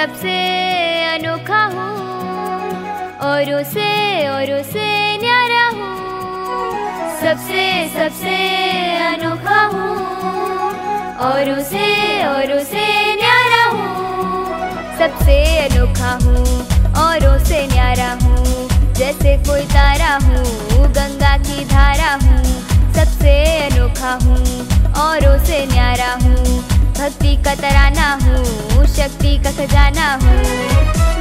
सबसे अनोखा हूँ, औरों से औरों से न्यारा हूँ। सबसे सबसे अनोखा हूँ, औरों से औरों से न्यारा हूँ। सबसे अनोखा हूँ, औरों से न्यारा हूँ। जैसे कोई तारा हूँ, गंगा की धारा हूँ। सबसे अनोखा हूँ, औरों से न्यारा हूँ। भक्ति का तराना हूँ शक्ति का खजाना हूँ।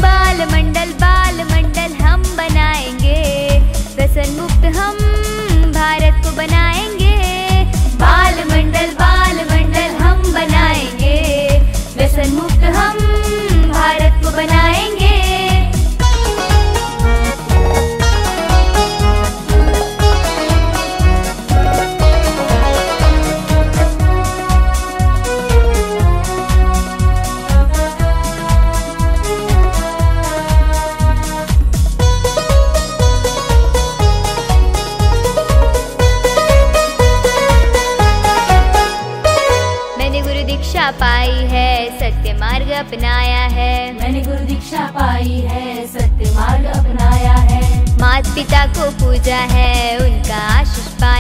दीक्षा पाई है सत्य मार्ग अपनाया है। मैंने गुरु दीक्षा पाई है सत्य मार्ग अपनाया है। माता पिता को पूजा है उनका आशीष पाया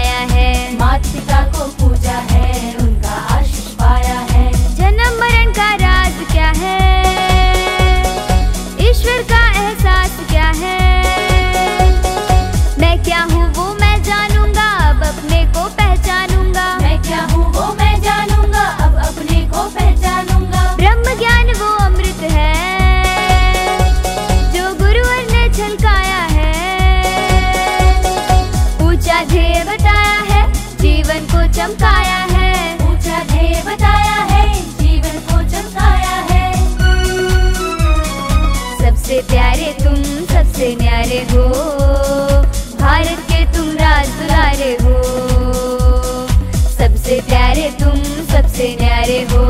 सबसे न्यारे हो।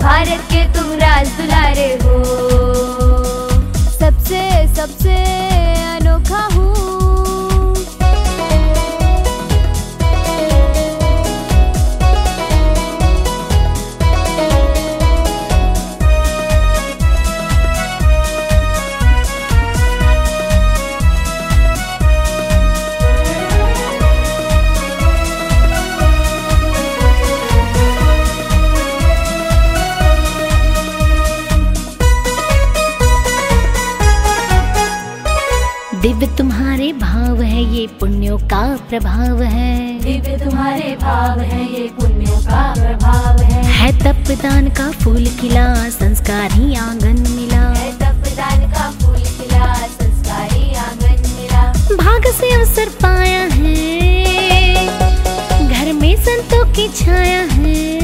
भारत के तुम राज दुलारे हो। सबसे सबसे अनोखा तुम्हारे भाव है ये पुण्यों का प्रभाव है। दिव्य तुम्हारे भाव है ये पुण्यों का प्रभाव है। है तप दान का फूल खिला संस्कार ही आँगन मिला। है तप दान का फूल खिला संस्कार ही आँगन मिला। भाग से अवसर पाया है घर में संतों की छाया है।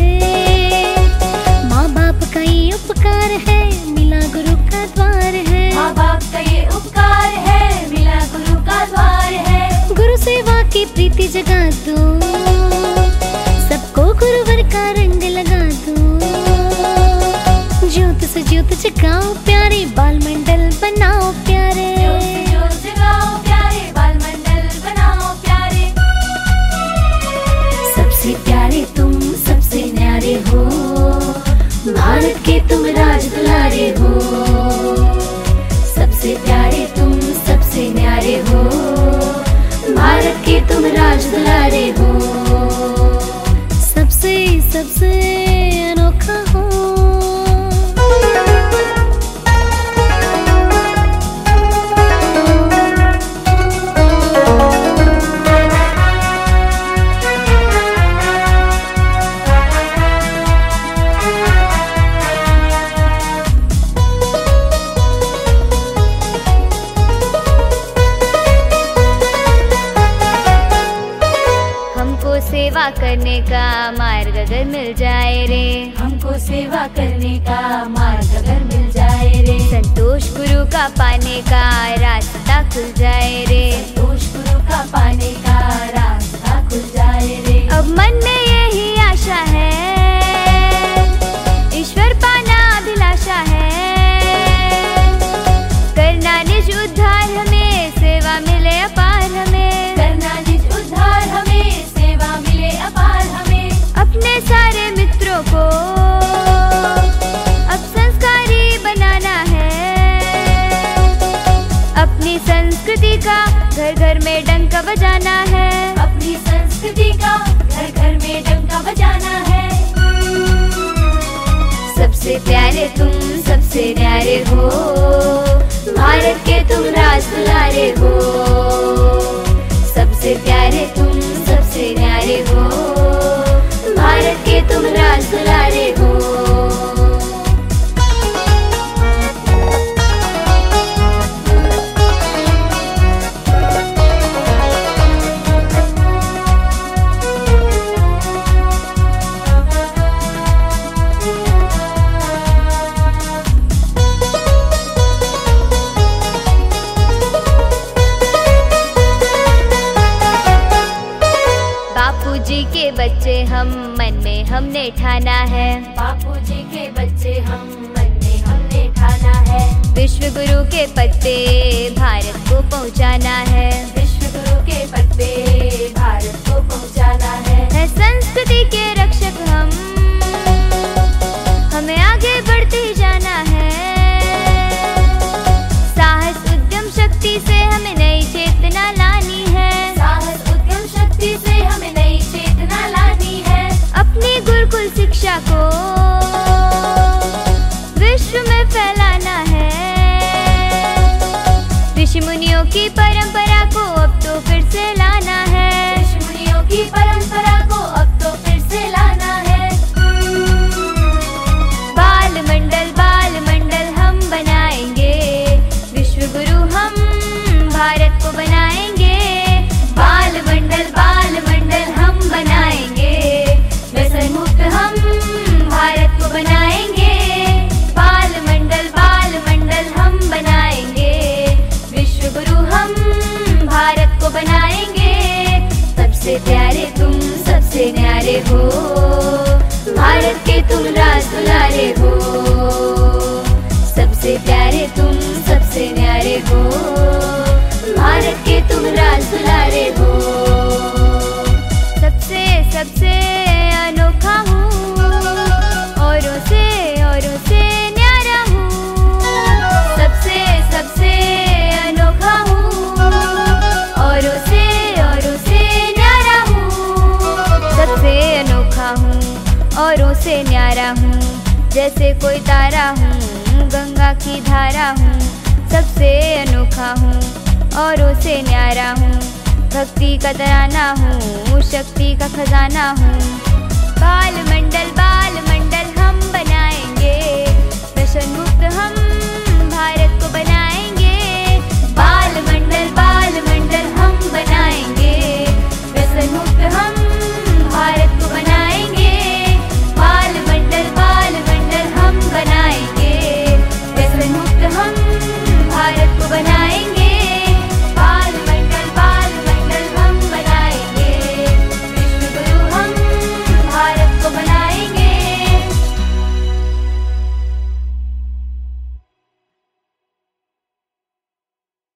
जगा दो सेवा करने का मार्ग अगर मिल जाए रे। हमको सेवा करने का मार्ग अगर मिल जाए रे। संतोष गुरु का पाने का रास्ता खुल जाए रे। संतोष गुरु का पाने का रास्ता खुल जाए रे। अब मन में घर घर में डंका बजाना है। अपनी संस्कृति का घर घर में डंका बजाना है। सबसे प्यारे तुम सबसे न्यारे हो। भारत के तुम राज दुलारे हो। सबसे प्यारे तुम सबसे न्यारे हो। भारत के तुम राज दुलारे हो। हमने ठाना है। बापू जी के बच्चे हम बनने हमने ठाना है। विश्व गुरु के पत्ते भारत को पहुंचाना है। न्यारे हो भारत के तुम राज दुलारे हो। सबसे प्यारे तुम, सबसे न्यारे हो भारत के तुम राज दुलारे जैसे कोई तारा हूँ, गंगा की धारा हूँ, सबसे अनोखा हूँ, और उसे न्यारा हूँ। भक्ति का तराना हूँ, शक्ति का खजाना हूँ। बाल मंडल बाल मंडल हम बनाएँगे दशन मुक्त हम